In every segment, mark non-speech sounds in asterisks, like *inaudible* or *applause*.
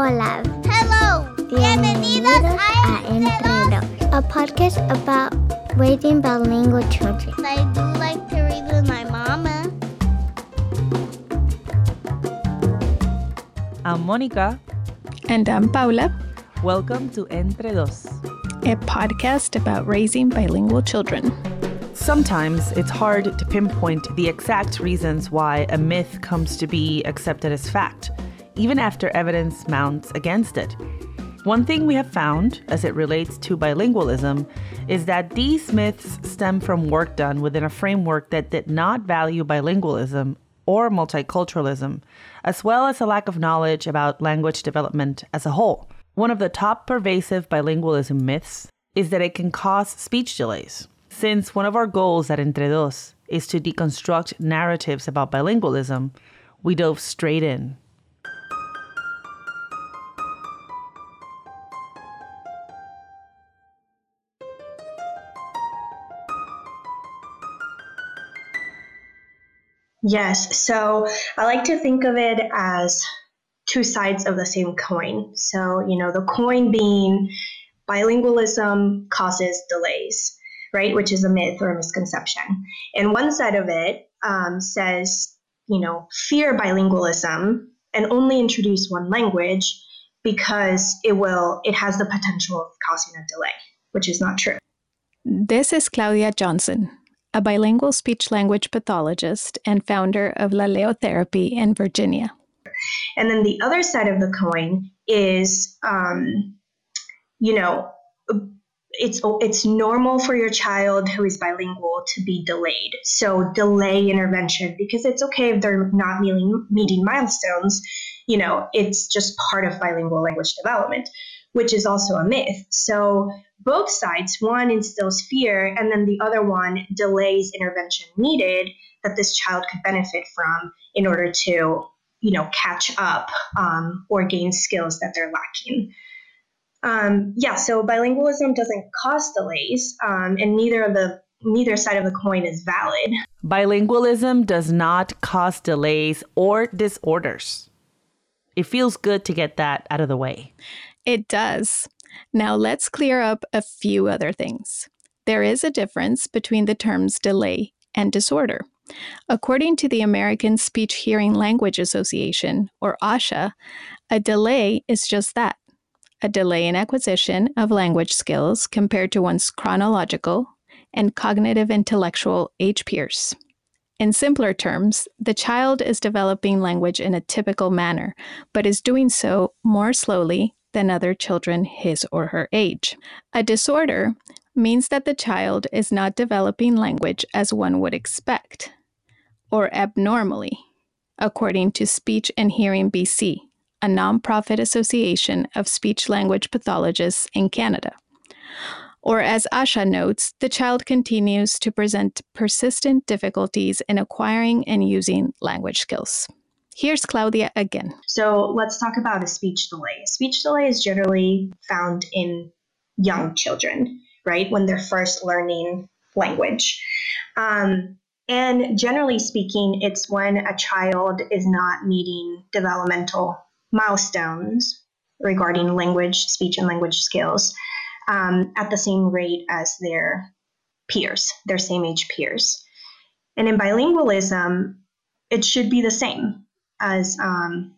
Hola. Hello. Bienvenidos a Entre Dos, a podcast about raising bilingual children. I do like to read with my mama. I'm Monica. And I'm Paula, Welcome to Entre Dos. a podcast about raising bilingual children. Sometimes it's hard to pinpoint the exact reasons why a myth comes to be accepted as fact, even after evidence mounts against it. One thing we have found as it relates to bilingualism is that these myths stem from work done within a framework that did not value bilingualism or multiculturalism, as well as a lack of knowledge about language development as a whole. One of the top pervasive bilingualism myths is that it can cause speech delays. Since one of our goals at Entre Dos is to deconstruct narratives about bilingualism, we dove straight in. Yes. So I like to think of it as two sides of the same coin. So, you know, the coin being bilingualism causes delays, right? Which is a myth or a misconception. And one side of it um, says, you know, fear bilingualism and only introduce one language because it will, it has the potential of causing a delay, which is not true. This is Claudia Johnson, a bilingual speech language pathologist and founder of Laleo Therapy in Virginia. And then the other side of the coin is, um, you know, it's it's normal for your child who is bilingual to be delayed. So delay intervention because it's okay if they're not meeting meeting milestones. You know, it's just part of bilingual language development, which is also a myth. So both sides, one instills fear, and then the other one delays intervention needed that this child could benefit from in order to you know catch up um, or gain skills that they're lacking um, yeah so bilingualism doesn't cause delays um, and neither of the neither side of the coin is valid Bilingualism does not cause delays or disorders. It feels good to get that out of the way. It does. Now let's clear up a few other things. There is a difference between the terms delay and disorder. According to the American Speech Hearing Language Association, or ASHA, a delay is just that a delay in acquisition of language skills compared to one's chronological and cognitive intellectual age peers. In simpler terms, the child is developing language in a typical manner, but is doing so more slowly than other children his or her age. A disorder means that the child is not developing language as one would expect, or abnormally, according to Speech and Hearing BC, a nonprofit association of speech language pathologists in Canada. Or, as Asha notes, the child continues to present persistent difficulties in acquiring and using language skills. Here's Claudia again. so let's talk about a speech delay. Speech delay is generally found in young children right? When they're first learning language. Um, and generally speaking it's when a child is not meeting developmental milestones regarding language speech and language skills um, at the same rate as their peers their same age peers. And in bilingualism it should be the same as um,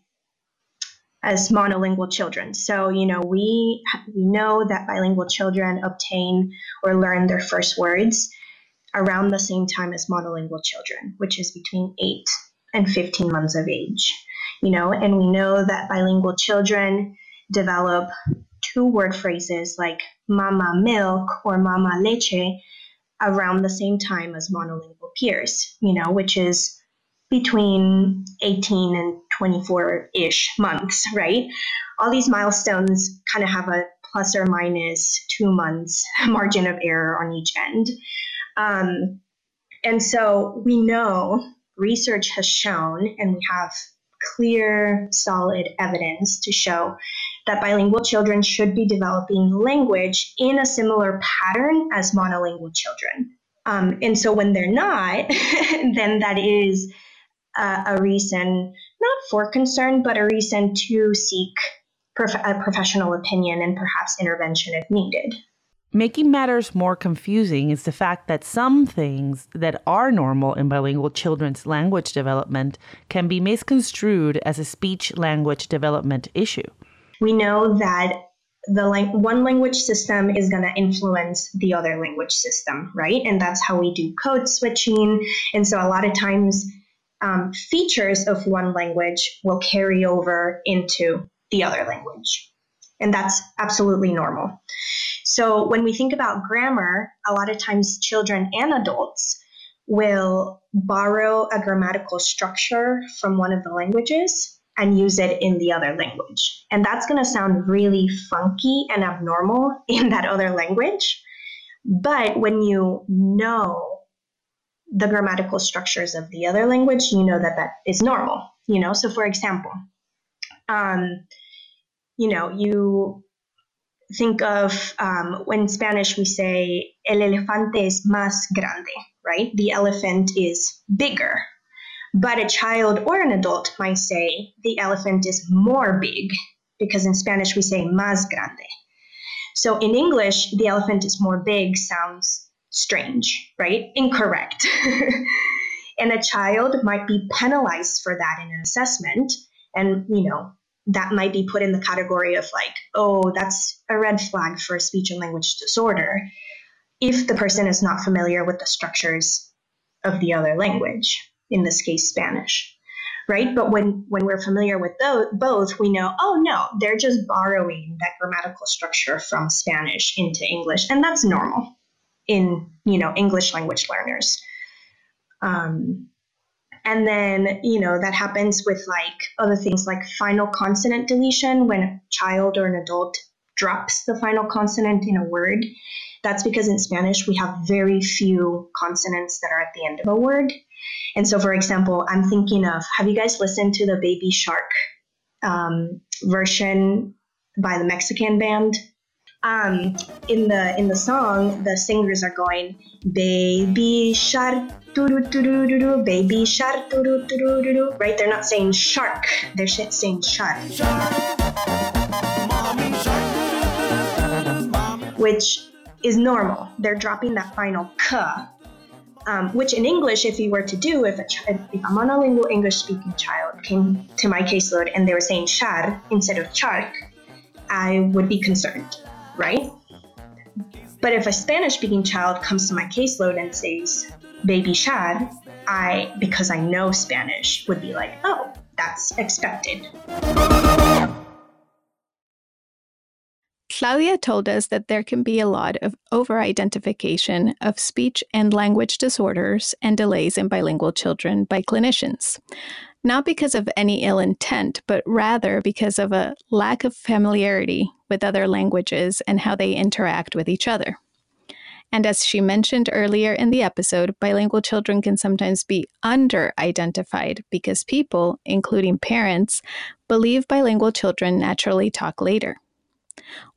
as monolingual children. So you know we we know that bilingual children obtain or learn their first words around the same time as monolingual children, which is between eight and fifteen months of age. You know, and we know that bilingual children develop two word phrases like mama milk or mama leche around the same time as monolingual peers. You know, which is between 18 and 24 ish months, right? All these milestones kind of have a plus or minus two months *laughs* margin of error on each end. Um, and so we know research has shown, and we have clear, solid evidence to show that bilingual children should be developing language in a similar pattern as monolingual children. Um, and so when they're not, *laughs* then that is uh, a reason, not for concern, but a reason to seek prof- a professional opinion and perhaps intervention if needed. Making matters more confusing is the fact that some things that are normal in bilingual children's language development can be misconstrued as a speech language development issue. We know that the lang- one language system is going to influence the other language system, right? And that's how we do code switching. And so a lot of times, um, features of one language will carry over into the other language. And that's absolutely normal. So when we think about grammar, a lot of times children and adults will borrow a grammatical structure from one of the languages and use it in the other language. And that's going to sound really funky and abnormal in that other language. But when you know the grammatical structures of the other language, you know that that is normal. You know, so for example, um, you know, you think of um, when Spanish we say el elefante es más grande, right? The elephant is bigger. But a child or an adult might say the elephant is more big because in Spanish we say más grande. So in English, the elephant is more big sounds strange, right? Incorrect. *laughs* and a child might be penalized for that in an assessment. And, you know, that might be put in the category of like, oh, that's a red flag for speech and language disorder if the person is not familiar with the structures of the other language, in this case, Spanish. Right? But when, when we're familiar with both, we know, oh no, they're just borrowing that grammatical structure from Spanish into English, and that's normal in you know English language learners. Um, and then, you know, that happens with like other things like final consonant deletion when a child or an adult drops the final consonant in a word. That's because in Spanish we have very few consonants that are at the end of a word. And so, for example, I'm thinking of have you guys listened to the Baby Shark um, version by the Mexican band? Um, in the in the song, the singers are going baby shark baby shark right? They're not saying shark, they're saying shark. Which is normal. They're dropping that final k, um, which in English, if you were to do, if a, ch- if a monolingual English speaking child came to my caseload and they were saying shar instead of shark, I would be concerned, right? But if a Spanish speaking child comes to my caseload and says baby shad, I, because I know Spanish, would be like, oh, that's expected. Claudia told us that there can be a lot of over identification of speech and language disorders and delays in bilingual children by clinicians. Not because of any ill intent, but rather because of a lack of familiarity with other languages and how they interact with each other. And as she mentioned earlier in the episode, bilingual children can sometimes be under identified because people, including parents, believe bilingual children naturally talk later.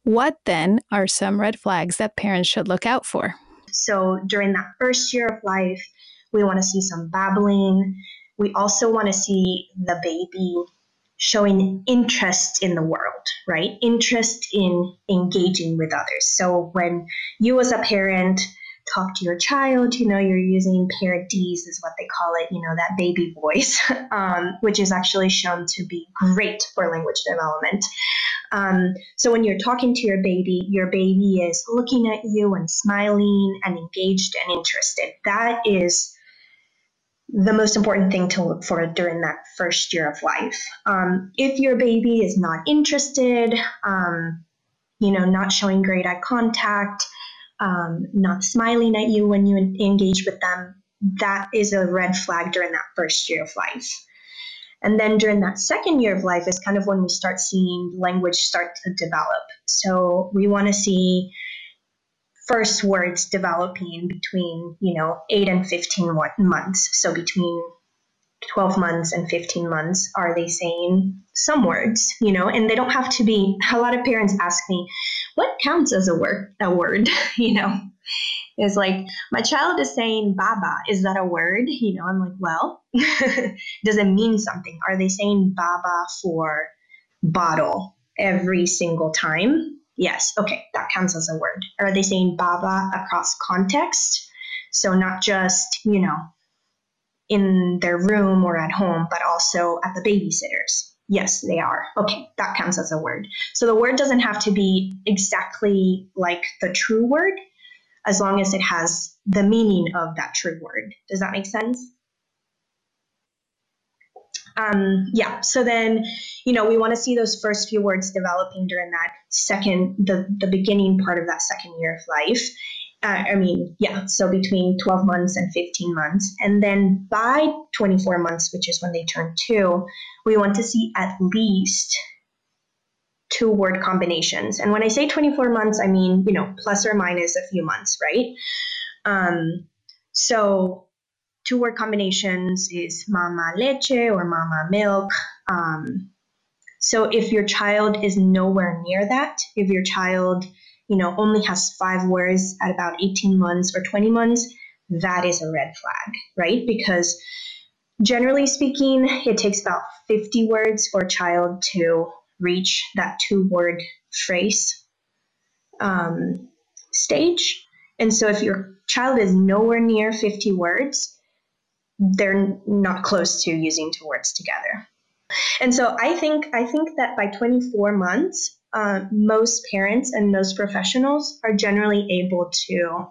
What then are some red flags that parents should look out for? So during that first year of life, we want to see some babbling. We also want to see the baby showing interest in the world, right? Interest in engaging with others. So when you as a parent talk to your child, you know, you're using parentese is what they call it, you know, that baby voice, *laughs* um, which is actually shown to be great for language development. Um, so when you're talking to your baby, your baby is looking at you and smiling and engaged and interested. That is the most important thing to look for during that first year of life. Um, if your baby is not interested, um, you know, not showing great eye contact, um, not smiling at you when you engage with them, that is a red flag during that first year of life. And then during that second year of life is kind of when we start seeing language start to develop. So we want to see first words developing between, you know, 8 and 15 months. So between 12 months and 15 months are they saying some words, you know, and they don't have to be a lot of parents ask me, what counts as a word a word, *laughs* you know? it's like my child is saying baba, is that a word? You know, I'm like, well, *laughs* does it mean something? Are they saying baba for bottle? every single time, yes, okay, that counts as a word. Are they saying baba across context? So not just, you know, in their room or at home, but also at the babysitters. Yes, they are. Okay, that counts as a word. So the word doesn't have to be exactly like the true word as long as it has the meaning of that true word. Does that make sense? Um, yeah, so then, you know, we want to see those first few words developing during that second, the, the beginning part of that second year of life. Uh, I mean, yeah, so between 12 months and 15 months. And then by 24 months, which is when they turn two, we want to see at least two word combinations. And when I say 24 months, I mean, you know, plus or minus a few months, right? Um, so two word combinations is mama leche or mama milk. Um, so if your child is nowhere near that, if your child, you know, only has five words at about 18 months or 20 months, that is a red flag, right? Because generally speaking, it takes about 50 words for a child to reach that two word phrase um, stage. And so if your child is nowhere near 50 words, they're not close to using two words together. And so I think I think that by 24 months, uh, most parents and most professionals are generally able to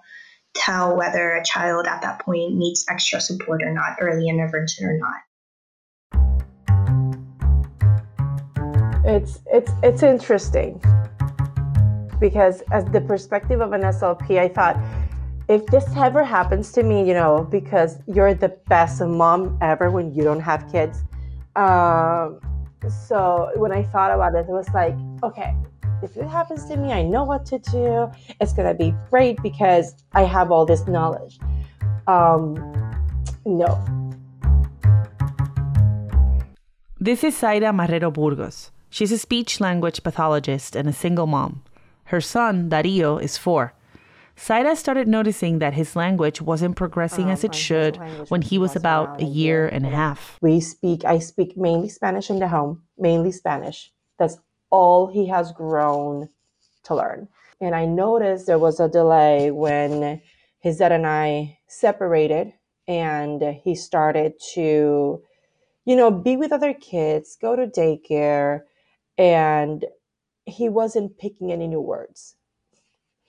tell whether a child at that point needs extra support or not, early intervention or not. It's it's it's interesting because as the perspective of an SLP, I thought if this ever happens to me, you know, because you're the best mom ever when you don't have kids. Um, so when I thought about it, it was like, okay, if it happens to me, I know what to do. It's gonna be great because I have all this knowledge. Um, no. This is Zayra Marrero Burgos. She's a speech language pathologist and a single mom. Her son, Dario, is four. Zayra started noticing that his language wasn't progressing as it should when he was about a year and a half. We speak, I speak mainly Spanish in the home, mainly Spanish. That's all he has grown to learn. And I noticed there was a delay when his dad and I separated and he started to, you know, be with other kids, go to daycare, and he wasn't picking any new words.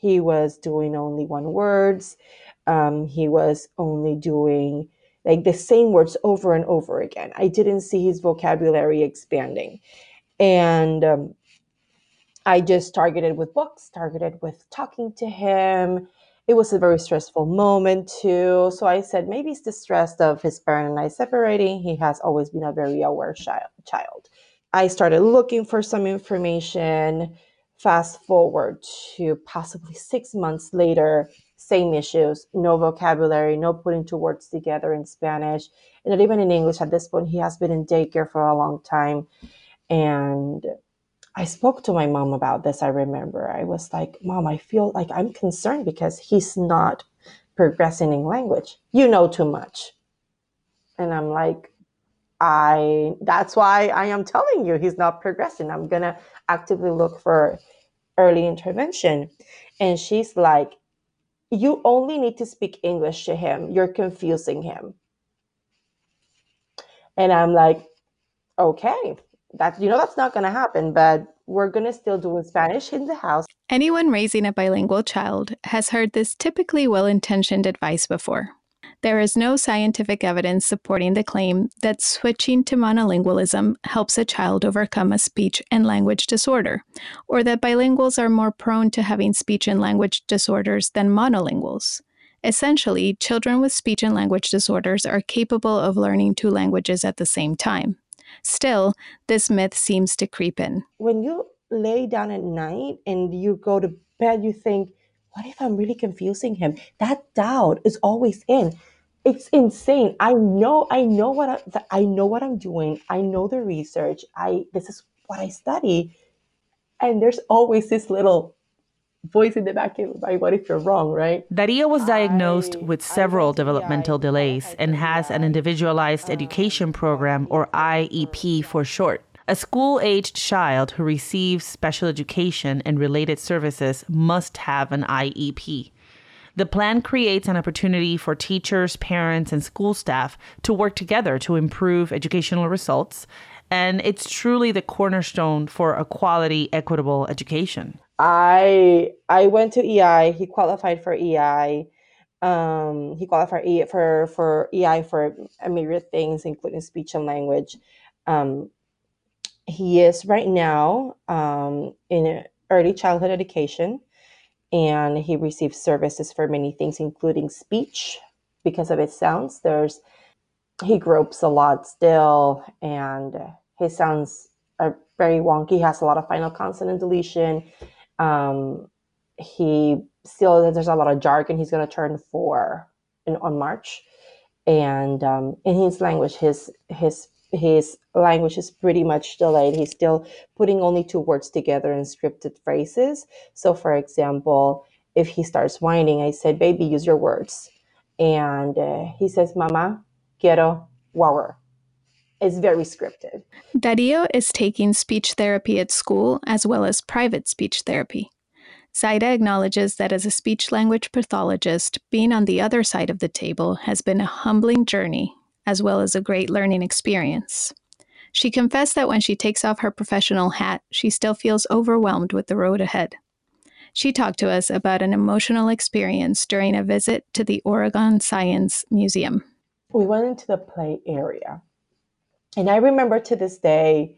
He was doing only one words. Um, he was only doing like the same words over and over again. I didn't see his vocabulary expanding. And um, I just targeted with books, targeted with talking to him. It was a very stressful moment too. So I said, maybe it's the stress of his parent and I separating. He has always been a very aware child. child. I started looking for some information. Fast forward to possibly six months later, same issues no vocabulary, no putting two words together in Spanish, and not even in English at this point. He has been in daycare for a long time. And I spoke to my mom about this. I remember I was like, Mom, I feel like I'm concerned because he's not progressing in language. You know too much. And I'm like, I that's why I am telling you he's not progressing. I'm gonna actively look for early intervention. And she's like, You only need to speak English to him. You're confusing him. And I'm like, okay, that you know that's not gonna happen, but we're gonna still do in Spanish in the house. Anyone raising a bilingual child has heard this typically well intentioned advice before. There is no scientific evidence supporting the claim that switching to monolingualism helps a child overcome a speech and language disorder, or that bilinguals are more prone to having speech and language disorders than monolinguals. Essentially, children with speech and language disorders are capable of learning two languages at the same time. Still, this myth seems to creep in. When you lay down at night and you go to bed, you think, what if I'm really confusing him? That doubt is always in it's insane. I know, I know what I, I know what I'm doing. I know the research. I this is what I study, and there's always this little voice in the back of my what if you're wrong, right? Dario was diagnosed I, with several developmental delays and has an individualized um, education program or IEP for short. A school aged child who receives special education and related services must have an IEP. The plan creates an opportunity for teachers, parents, and school staff to work together to improve educational results, and it's truly the cornerstone for a quality, equitable education. I I went to EI. He qualified for EI. Um, he qualified E- for for EI for a myriad things, including speech and language. Um, he is right now um, in early childhood education, and he receives services for many things, including speech, because of his sounds. There's he gropes a lot still, and his sounds are very wonky. He has a lot of final consonant deletion. Um, he still there's a lot of jargon. He's going to turn four in, on March, and um, in his language, his his his language is pretty much delayed. He's still putting only two words together in scripted phrases. So, for example, if he starts whining, I said, "Baby, use your words," and uh, he says, "Mama, quiero water." It's very scripted. Dario is taking speech therapy at school as well as private speech therapy. Zayra acknowledges that as a speech language pathologist, being on the other side of the table has been a humbling journey as well as a great learning experience. She confessed that when she takes off her professional hat, she still feels overwhelmed with the road ahead. She talked to us about an emotional experience during a visit to the Oregon Science Museum. We went into the play area and I remember to this day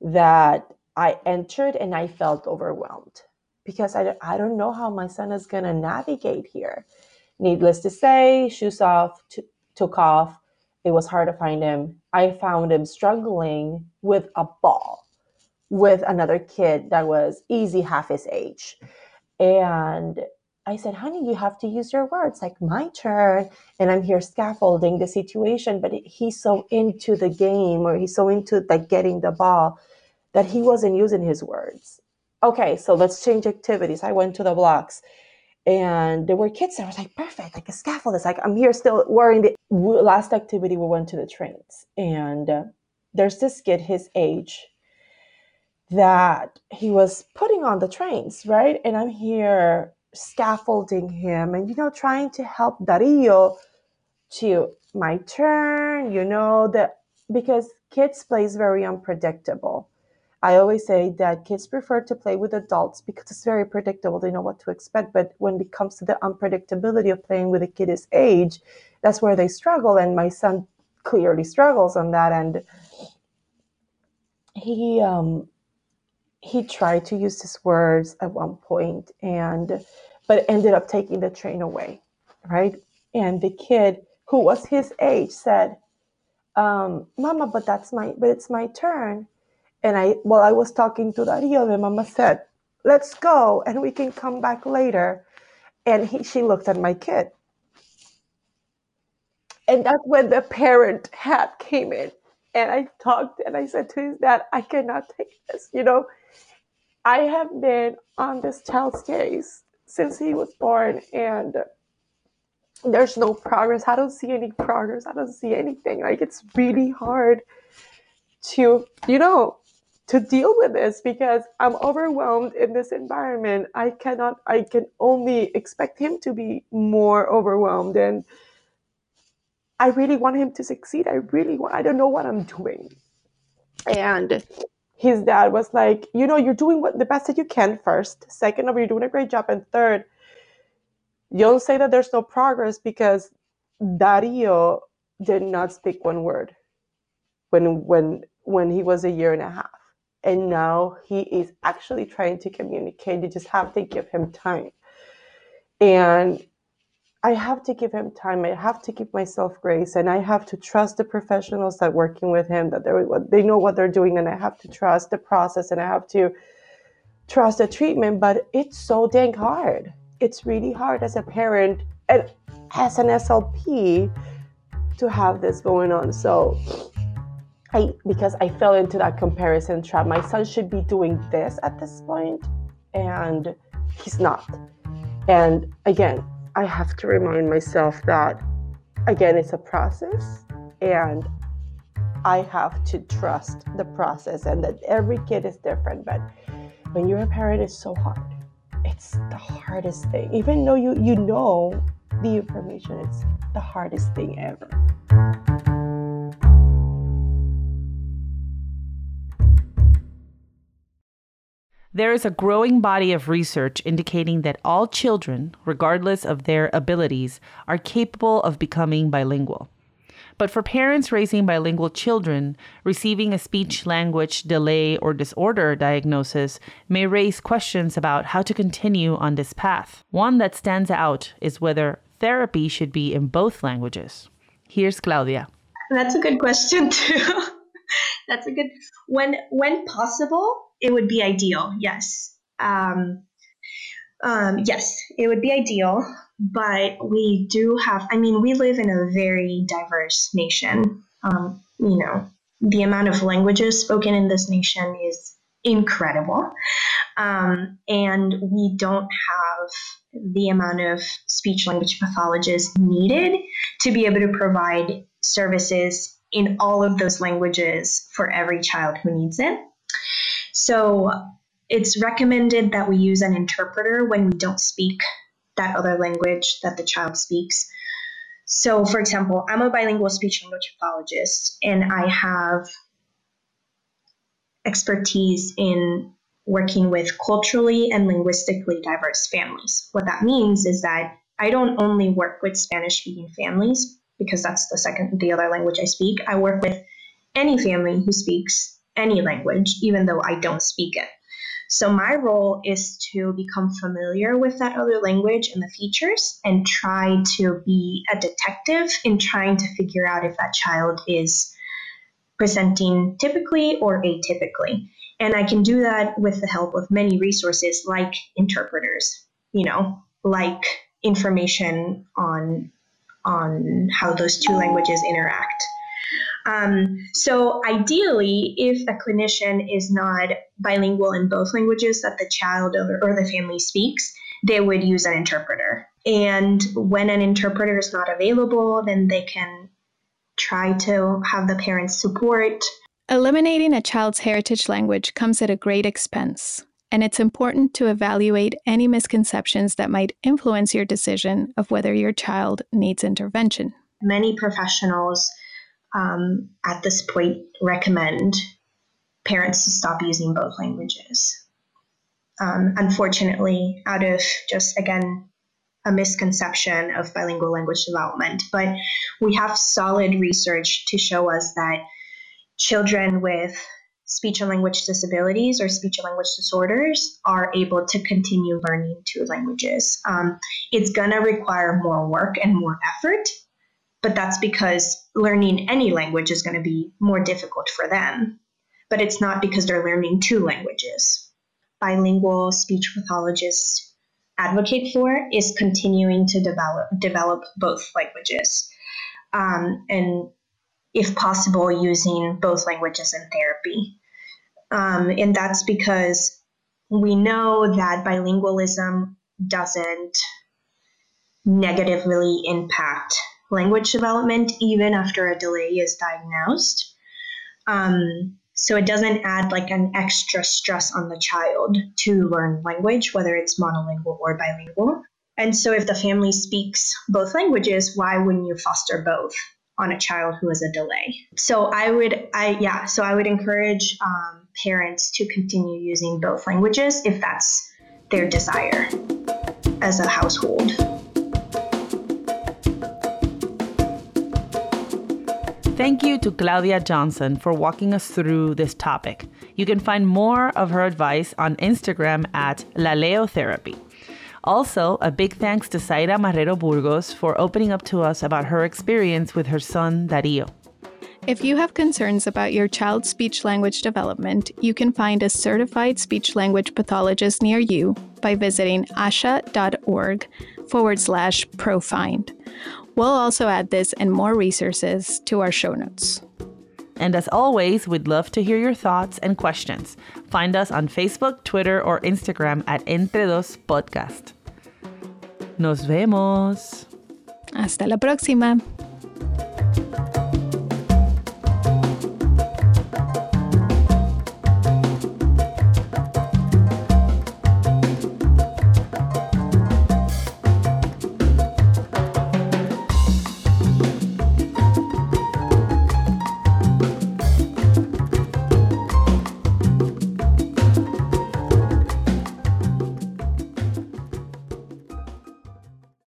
that I entered and I felt overwhelmed because I, I don't know how my son is going to navigate here. Needless to say, shoes off, t- took off. It was hard to find him. I found him struggling with a ball with another kid that was easy half his age. And I said, honey, you have to use your words, like my turn. And I'm here scaffolding the situation. But he's so into the game or he's so into like getting the ball that he wasn't using his words. Okay, so let's change activities. I went to the blocks and there were kids that was like, perfect, like a scaffold. It's like, I'm here still wearing the last activity. We went to the trains and uh, there's this kid his age that he was putting on the trains, right? And I'm here scaffolding him and you know trying to help Dario to my turn you know that because kids play is very unpredictable I always say that kids prefer to play with adults because it's very predictable. They know what to expect. But when it comes to the unpredictability of playing with a kid his age, that's where they struggle. And my son clearly struggles on that. And he um, he tried to use his words at one point and but ended up taking the train away right and the kid who was his age said um, mama but that's my but it's my turn and i while i was talking to dario the mama said let's go and we can come back later and he, she looked at my kid and that's when the parent hat came in and i talked and i said to his dad i cannot take this you know I have been on this child's case since he was born, and there's no progress. I don't see any progress. I don't see anything. Like, it's really hard to, you know, to deal with this because I'm overwhelmed in this environment. I cannot, I can only expect him to be more overwhelmed. And I really want him to succeed. I really want, I don't know what I'm doing. And his dad was like, you know, you're doing what the best that you can first. Second of, you're doing a great job. And third, you don't say that there's no progress because Dario did not speak one word when when when he was a year and a half. And now he is actually trying to communicate. You just have to give him time. And I have to give him time. I have to give myself grace, and I have to trust the professionals that working with him that they they know what they're doing, and I have to trust the process, and I have to trust the treatment. But it's so dang hard. It's really hard as a parent and as an SLP to have this going on. So I because I fell into that comparison trap. My son should be doing this at this point, and he's not. And again, I have to remind myself that, again, it's a process and I have to trust the process and that every kid is different. But when you're a parent, it's so hard. It's the hardest thing. Even though you, you know the information, it's the hardest thing ever. There is a growing body of research indicating that all children, regardless of their abilities, are capable of becoming bilingual. But for parents raising bilingual children, receiving a speech language delay or disorder diagnosis may raise questions about how to continue on this path. One that stands out is whether therapy should be in both languages. Here's Claudia. That's a good question too. *laughs* That's a good when when possible, it would be ideal. Yes. Um, um, yes, it would be ideal, but we do have, I mean, we live in a very diverse nation. Um, you know, the amount of languages spoken in this nation is incredible. Um, and we don't have the amount of speech language pathologists needed to be able to provide services in all of those languages for every child who needs it. So it's recommended that we use an interpreter when we don't speak that other language that the child speaks. So, for example, I'm a bilingual speech language pathologist and I have expertise in working with culturally and linguistically diverse families. What that means is that I don't only work with Spanish speaking families because that's the second the other language I speak. I work with any family who speaks any language even though I don't speak it. So my role is to become familiar with that other language and the features and try to be a detective in trying to figure out if that child is presenting typically or atypically. And I can do that with the help of many resources like interpreters, you know, like information on on how those two languages interact. Um, so ideally, if a clinician is not bilingual in both languages that the child or, or the family speaks, they would use an interpreter. And when an interpreter is not available, then they can try to have the parents support. Eliminating a child's heritage language comes at a great expense, and it's important to evaluate any misconceptions that might influence your decision of whether your child needs intervention. Many professionals um, at this point recommend parents to stop using both languages. Um, unfortunately, out of just again a misconception of bilingual language development, but we have solid research to show us that children with speech and language disabilities or speech and language disorders are able to continue learning two languages. Um, it's going to require more work and more effort but that's because learning any language is going to be more difficult for them. But it's not because they're learning two languages. Bilingual speech pathologists advocate for is continuing to develop develop both languages, um, and if possible, using both languages in therapy. Um, and that's because we know that bilingualism doesn't negatively impact language development even after a delay is diagnosed. Um, so it doesn't add like an extra stress on the child to learn language, whether it's monolingual or bilingual. And so if the family speaks both languages, why wouldn't you foster both on a child who has a delay? So I would, I yeah, so I would encourage um, parents to continue using both languages if that's their desire as a household. Thank you to Claudia Johnson for walking us through this topic. You can find more of her advice on Instagram at Laleotherapy. Also, a big thanks to Zayra Marrero Burgos for opening up to us about her experience with her son Dario. If you have concerns about your child's speech language development, you can find a certified speech language pathologist near you by visiting asha.org forward slash profind. We'll also add this and more resources to our show notes. And as always, we'd love to hear your thoughts and questions. Find us on Facebook, Twitter, or Instagram at Entre Dos Podcast. Nos vemos. Hasta la próxima.